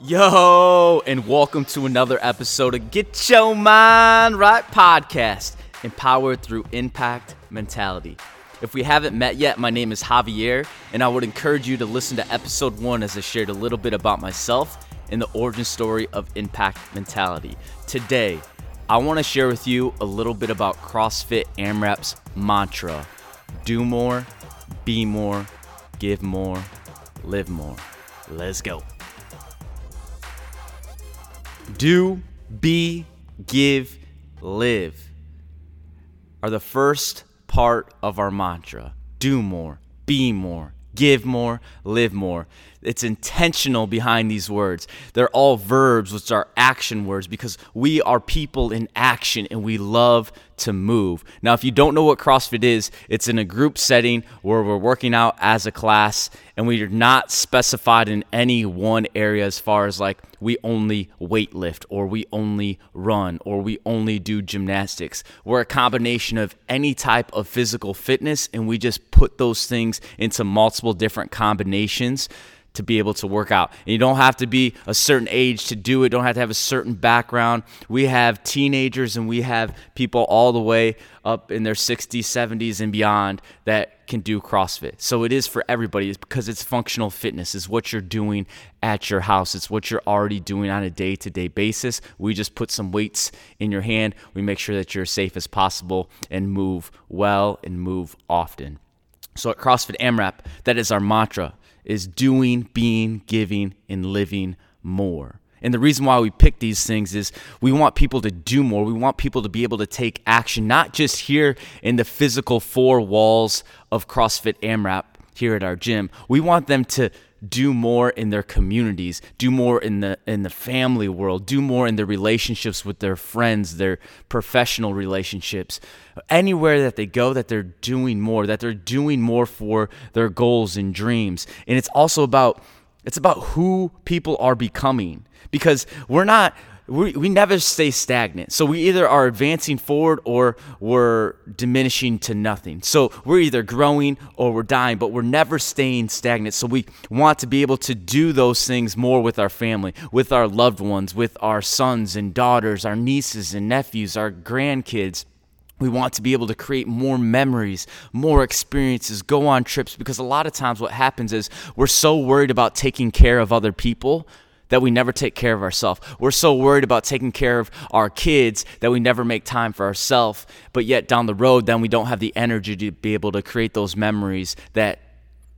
Yo, and welcome to another episode of Get Your Mind Right podcast, empowered through impact mentality. If we haven't met yet, my name is Javier, and I would encourage you to listen to episode one as I shared a little bit about myself and the origin story of impact mentality. Today, I want to share with you a little bit about CrossFit AMRAP's mantra do more, be more, give more, live more. Let's go. Do, be, give, live are the first part of our mantra. Do more, be more, give more, live more. It's intentional behind these words. They're all verbs, which are action words, because we are people in action and we love to move. Now, if you don't know what CrossFit is, it's in a group setting where we're working out as a class and we are not specified in any one area as far as like we only weight lift or we only run or we only do gymnastics. We're a combination of any type of physical fitness and we just put those things into multiple different combinations to be able to work out. And you don't have to be a certain age to do it, don't have to have a certain background. We have teenagers and we have people all the way up in their 60s, 70s, and beyond that can do CrossFit. So it is for everybody. It's because it's functional fitness. It's what you're doing at your house. It's what you're already doing on a day-to-day basis. We just put some weights in your hand. We make sure that you're safe as possible and move well and move often. So at CrossFit AMRAP, that is our mantra is doing, being, giving, and living more. And the reason why we pick these things is we want people to do more. We want people to be able to take action, not just here in the physical four walls of CrossFit AMRAP here at our gym. We want them to do more in their communities, do more in the in the family world, do more in their relationships with their friends, their professional relationships. Anywhere that they go that they're doing more, that they're doing more for their goals and dreams. And it's also about it's about who people are becoming because we're not we, we never stay stagnant. So we either are advancing forward or we're diminishing to nothing. So we're either growing or we're dying, but we're never staying stagnant. So we want to be able to do those things more with our family, with our loved ones, with our sons and daughters, our nieces and nephews, our grandkids. We want to be able to create more memories, more experiences, go on trips because a lot of times what happens is we're so worried about taking care of other people that we never take care of ourselves. We're so worried about taking care of our kids that we never make time for ourselves. But yet down the road, then we don't have the energy to be able to create those memories that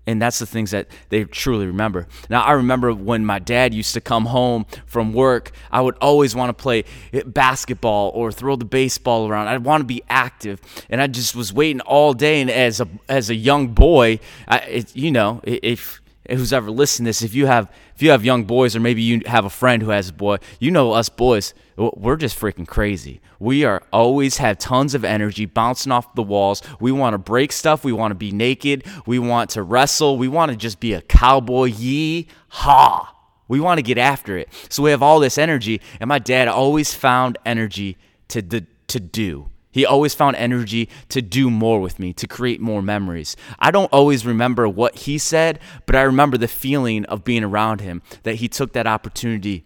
and that's the things that they truly remember. Now, I remember when my dad used to come home from work, I would always want to play basketball or throw the baseball around. I'd want to be active, and I just was waiting all day. And as a as a young boy, I, it, you know, if who's ever listened to this, if you have if you have young boys or maybe you have a friend who has a boy, you know us boys, we're just freaking crazy. We are always have tons of energy bouncing off the walls. We want to break stuff. We want to be naked. We want to wrestle. We want to just be a cowboy. Yee ha. We want to get after it. So we have all this energy, and my dad always found energy to to do. He always found energy to do more with me, to create more memories. I don't always remember what he said, but I remember the feeling of being around him, that he took that opportunity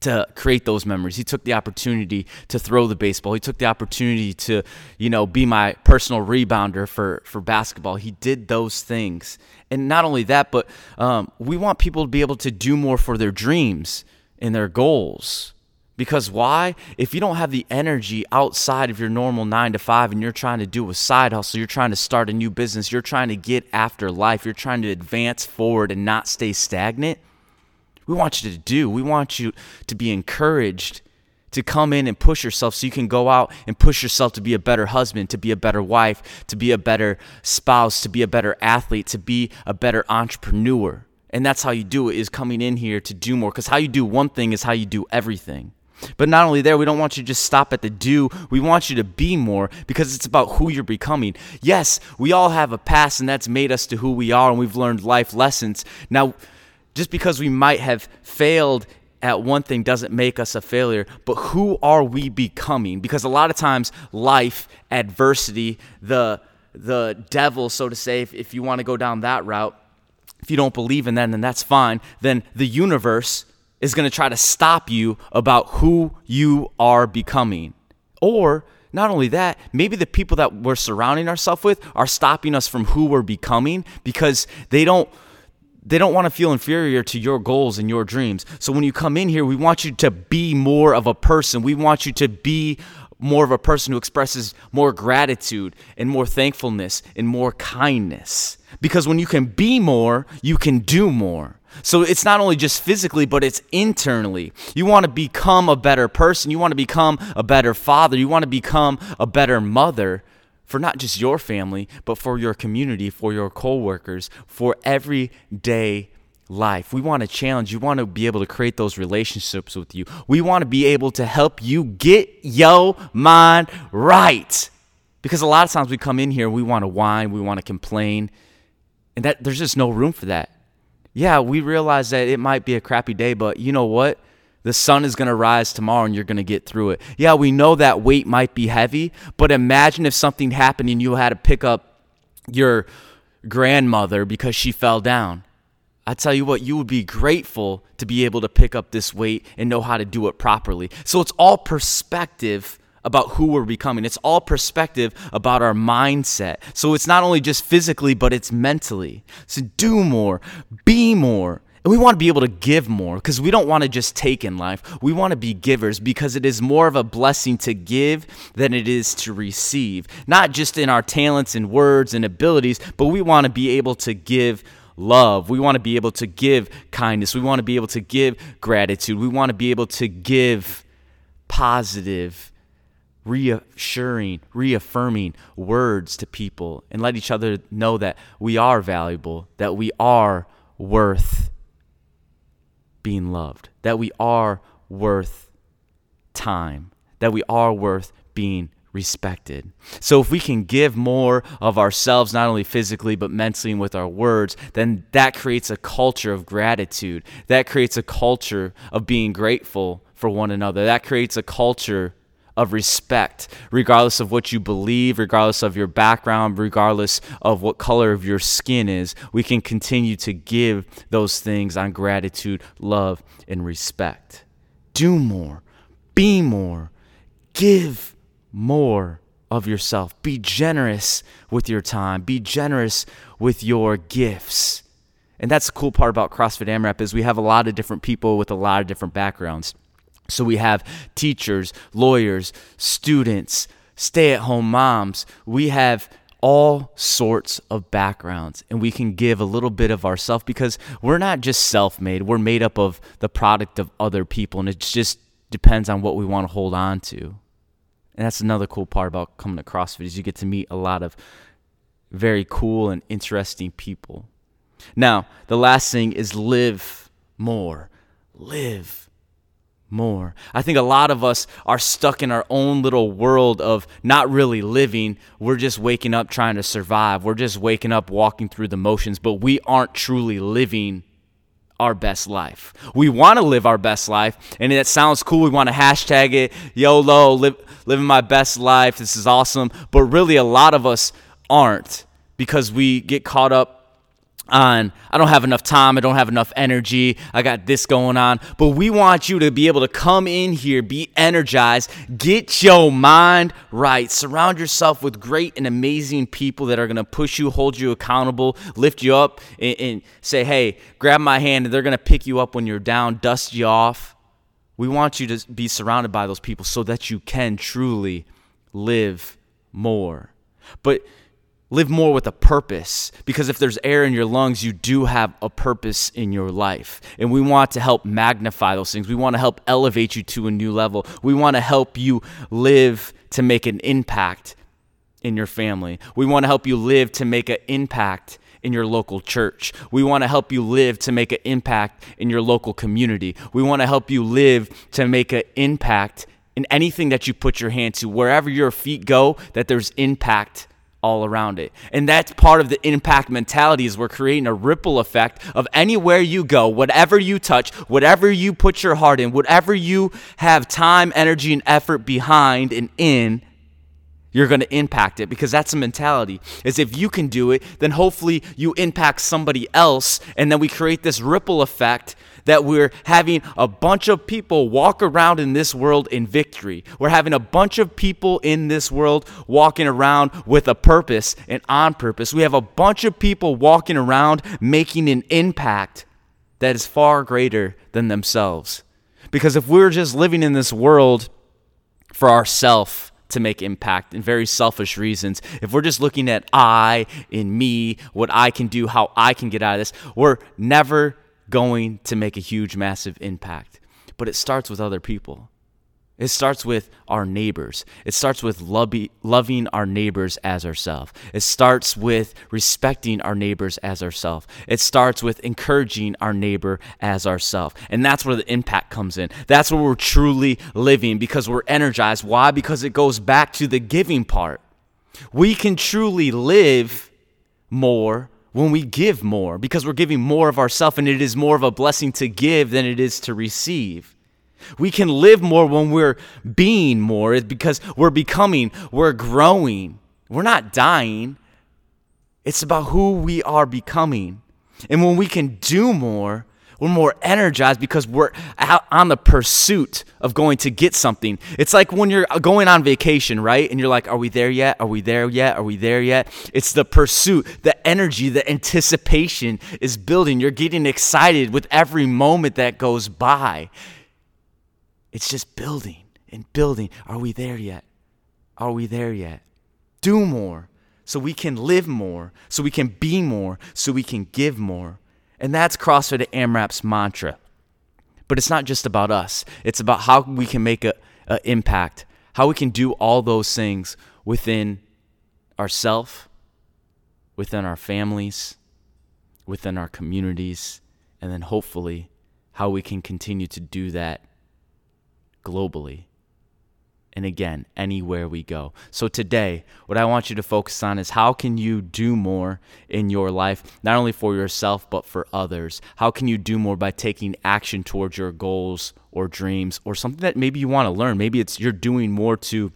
to create those memories. He took the opportunity to throw the baseball. He took the opportunity to, you know, be my personal rebounder for for basketball. He did those things, and not only that, but um, we want people to be able to do more for their dreams and their goals. Because why? If you don't have the energy outside of your normal nine to five and you're trying to do a side hustle, you're trying to start a new business, you're trying to get after life, you're trying to advance forward and not stay stagnant, we want you to do. We want you to be encouraged to come in and push yourself so you can go out and push yourself to be a better husband, to be a better wife, to be a better spouse, to be a better athlete, to be a better entrepreneur. And that's how you do it is coming in here to do more because how you do one thing is how you do everything. But not only there, we don't want you to just stop at the do. We want you to be more because it's about who you're becoming. Yes, we all have a past and that's made us to who we are and we've learned life lessons. Now, just because we might have failed at one thing doesn't make us a failure, but who are we becoming? Because a lot of times life, adversity, the the devil, so to say, if, if you want to go down that route, if you don't believe in that, then that's fine. Then the universe is going to try to stop you about who you are becoming. Or not only that, maybe the people that we're surrounding ourselves with are stopping us from who we're becoming because they don't they don't want to feel inferior to your goals and your dreams. So when you come in here, we want you to be more of a person. We want you to be more of a person who expresses more gratitude and more thankfulness and more kindness. Because when you can be more, you can do more. So it's not only just physically, but it's internally. You want to become a better person. You want to become a better father. You want to become a better mother for not just your family, but for your community, for your coworkers, for everyday life. We want to challenge you. want to be able to create those relationships with you. We want to be able to help you get your mind right. Because a lot of times we come in here, we want to whine, we want to complain, and that there's just no room for that. Yeah, we realize that it might be a crappy day, but you know what? The sun is going to rise tomorrow and you're going to get through it. Yeah, we know that weight might be heavy, but imagine if something happened and you had to pick up your grandmother because she fell down. I tell you what, you would be grateful to be able to pick up this weight and know how to do it properly. So it's all perspective about who we're becoming. It's all perspective about our mindset. So it's not only just physically, but it's mentally. So do more, be more, and we want to be able to give more because we don't want to just take in life. We want to be givers because it is more of a blessing to give than it is to receive. Not just in our talents and words and abilities, but we want to be able to give love. We want to be able to give kindness. We want to be able to give gratitude. We want to be able to give positive, reassuring, reaffirming words to people and let each other know that we are valuable, that we are worth being loved, that we are worth time, that we are worth being respected. So if we can give more of ourselves, not only physically, but mentally and with our words, then that creates a culture of gratitude. That creates a culture of being grateful for one another. That creates a culture of respect, regardless of what you believe, regardless of your background, regardless of what color of your skin is. We can continue to give those things on gratitude, love, and respect. Do more, be more, give more of yourself. Be generous with your time, be generous with your gifts. And that's the cool part about CrossFit AMRAP is we have a lot of different people with a lot of different backgrounds. So we have teachers, lawyers, students, stay at home moms. We have all sorts of backgrounds and we can give a little bit of ourselves because we're not just self-made. We're made up of the product of other people and it just depends on what we want to hold on to. And that's another cool part about coming to crossfit is you get to meet a lot of very cool and interesting people. Now the last thing is live more. Live more. I think a lot of us are stuck in our own little world of not really living. We're just waking up trying to survive. We're just waking up walking through the motions, but we aren't truly living our best life. We want to live our best life, and it sounds cool. We want to hashtag it YOLO, live, living my best life. This is awesome. But really, a lot of us aren't because we get caught up on I don't have enough time, I don't have enough energy, I got this going on. But we want you to be able to come in here, be energized, get your mind right. Surround yourself with great and amazing people that are going to push you, hold you accountable, lift you up, and, and say, hey, grab my hand, and they're going to pick you up when you're down, dust you off. We want you to be surrounded by those people so that you can truly live more. But live more with a purpose because if there's air in your lungs you do have a purpose in your life and we want to help magnify those things we want to help elevate you to a new level we want to help you live to make an impact in your family we want to help you live to make an impact in your local church. We want to help you live to make an impact in your local community. We want to help you live to make an impact in anything that you put your hand to. Wherever your feet go, that there's impact all around it. And that's part of the impact mentality is we're creating a ripple effect of anywhere you go, whatever you touch, whatever you put your heart in, whatever you have time, energy, and effort behind and in, you're going to impact it because that's a mentality is if you can do it then hopefully you impact somebody else and then we create this ripple effect that we're having a bunch of people walk around in this world in victory we're having a bunch of people in this world walking around with a purpose and on purpose we have a bunch of people walking around making an impact that is far greater than themselves because if we're just living in this world for ourselves to make impact in very selfish reasons. If we're just looking at I in me, what I can do, how I can get out of this, we're never going to make a huge, massive impact. But it starts with other people. It starts with our neighbors. It starts with loving our neighbors as ourselves. It starts with respecting our neighbors as ourselves. It starts with encouraging our neighbor as ourselves. And that's where the impact comes in. That's where we're truly living because we're energized. Why? Because it goes back to the giving part. We can truly live more when we give more because we're giving more of ourselves and it is more of a blessing to give than it is to receive. We can live more when we're being more, because we're becoming, we're growing. We're not dying. It's about who we are becoming. And when we can do more, we're more energized because we're out on the pursuit of going to get something. It's like when you're going on vacation, right? And you're like, are we there yet? Are we there yet? Are we there yet? It's the pursuit, the energy, the anticipation is building. You're getting excited with every moment that goes by. It's just building and building. Are we there yet? Are we there yet? Do more so we can live more, so we can be more, so we can give more. And that's CrossFit AMRAP's mantra. But it's not just about us, it's about how we can make an impact, how we can do all those things within ourself, within our families, within our communities, and then hopefully how we can continue to do that globally. And again, anywhere we go. So today, what I want you to focus on is how can you do more in your life, not only for yourself, but for others? How can you do more by taking action towards your goals or dreams or something that maybe you want to learn? Maybe it's you're doing more to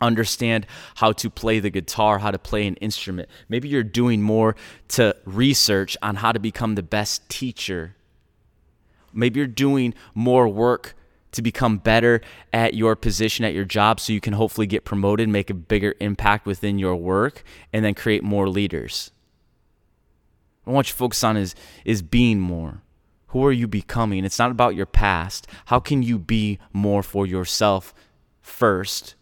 understand how to play the guitar, how to play an instrument. Maybe you're doing more to research on how to become the best teacher. Maybe you're doing more work to become better at your position at your job so you can hopefully get promoted, make a bigger impact within your work, and then create more leaders. What I want you to focus on is, is being more. Who are you becoming? It's not about your past. How can you be more for yourself first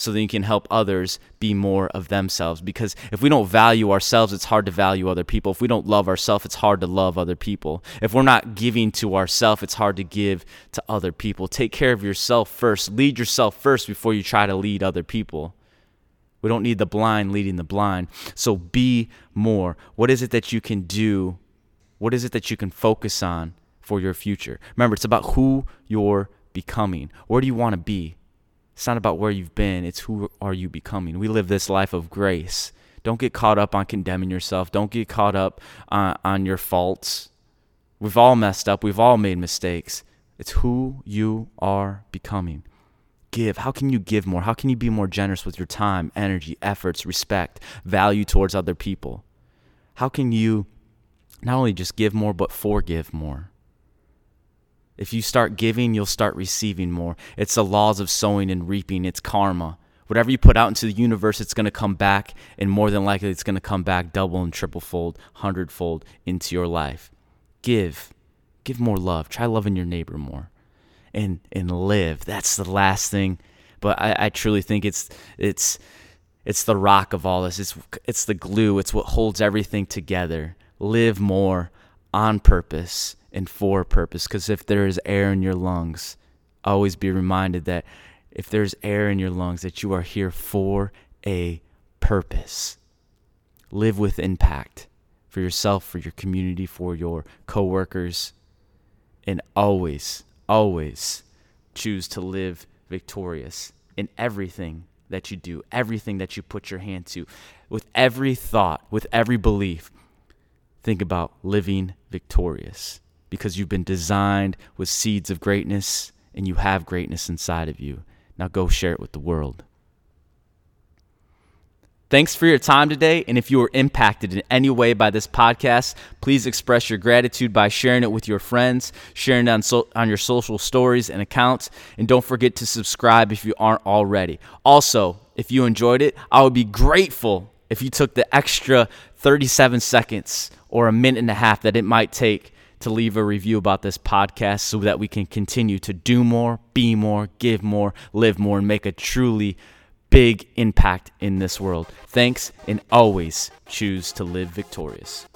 so that you can help others be more of themselves. Because if we don't value ourselves, it's hard to value other people. If we don't love ourselves, it's hard to love other people. If we're not giving to ourselves, it's hard to give to other people. Take care of yourself first. Lead yourself first before you try to lead other people. We don't need the blind leading the blind. So be more. What is it that you can do? What is it that you can focus on for your future? Remember, it's about who you're becoming. Where do you want to be? It's not about where you've been, it's who are you becoming. We live this life of grace. Don't get caught up on condemning yourself. Don't get caught up on, on your faults. We've all messed up. We've all made mistakes. It's who you are becoming. Give. How can you give more? How can you be more generous with your time, energy, efforts, respect, value towards other people? How can you not only just give more, but forgive more? If you start giving, you'll start receiving more. It's the laws of sowing and reaping, it's karma. Whatever you put out into the universe, it's going to come back, and more than likely, it's going to come back double and triple fold, hundredfold into your life. Give. Give more love. Try loving your neighbor more. And and live. That's the last thing. But I, I truly think it's it's it's the rock of all this. It's it's the glue. It's what holds everything together. Live more on purpose and for purpose. Because if there is air in your lungs, always be reminded that if there's air in your lungs, that you are here for a purpose. Live with impact for yourself, for your community, for your coworkers, and always, always choose to live victorious in everything that you do, everything that you put your hand to, with every thought, with every belief. Think about living victorious because you've been designed with seeds of greatness and you have greatness inside of you. Now go share it with the world. Thanks for your time today. And if you were impacted in any way by this podcast, please express your gratitude by sharing it with your friends, sharing it on, so, on your social stories and accounts. And don't forget to subscribe if you aren't already. Also, if you enjoyed it, I would be grateful if you took the extra 37 seconds or a minute and a half that it might take to leave a review about this podcast so that we can continue to do more, be more, give more, live more, and make a truly big impact in this world. Thanks, and always choose to live victorious.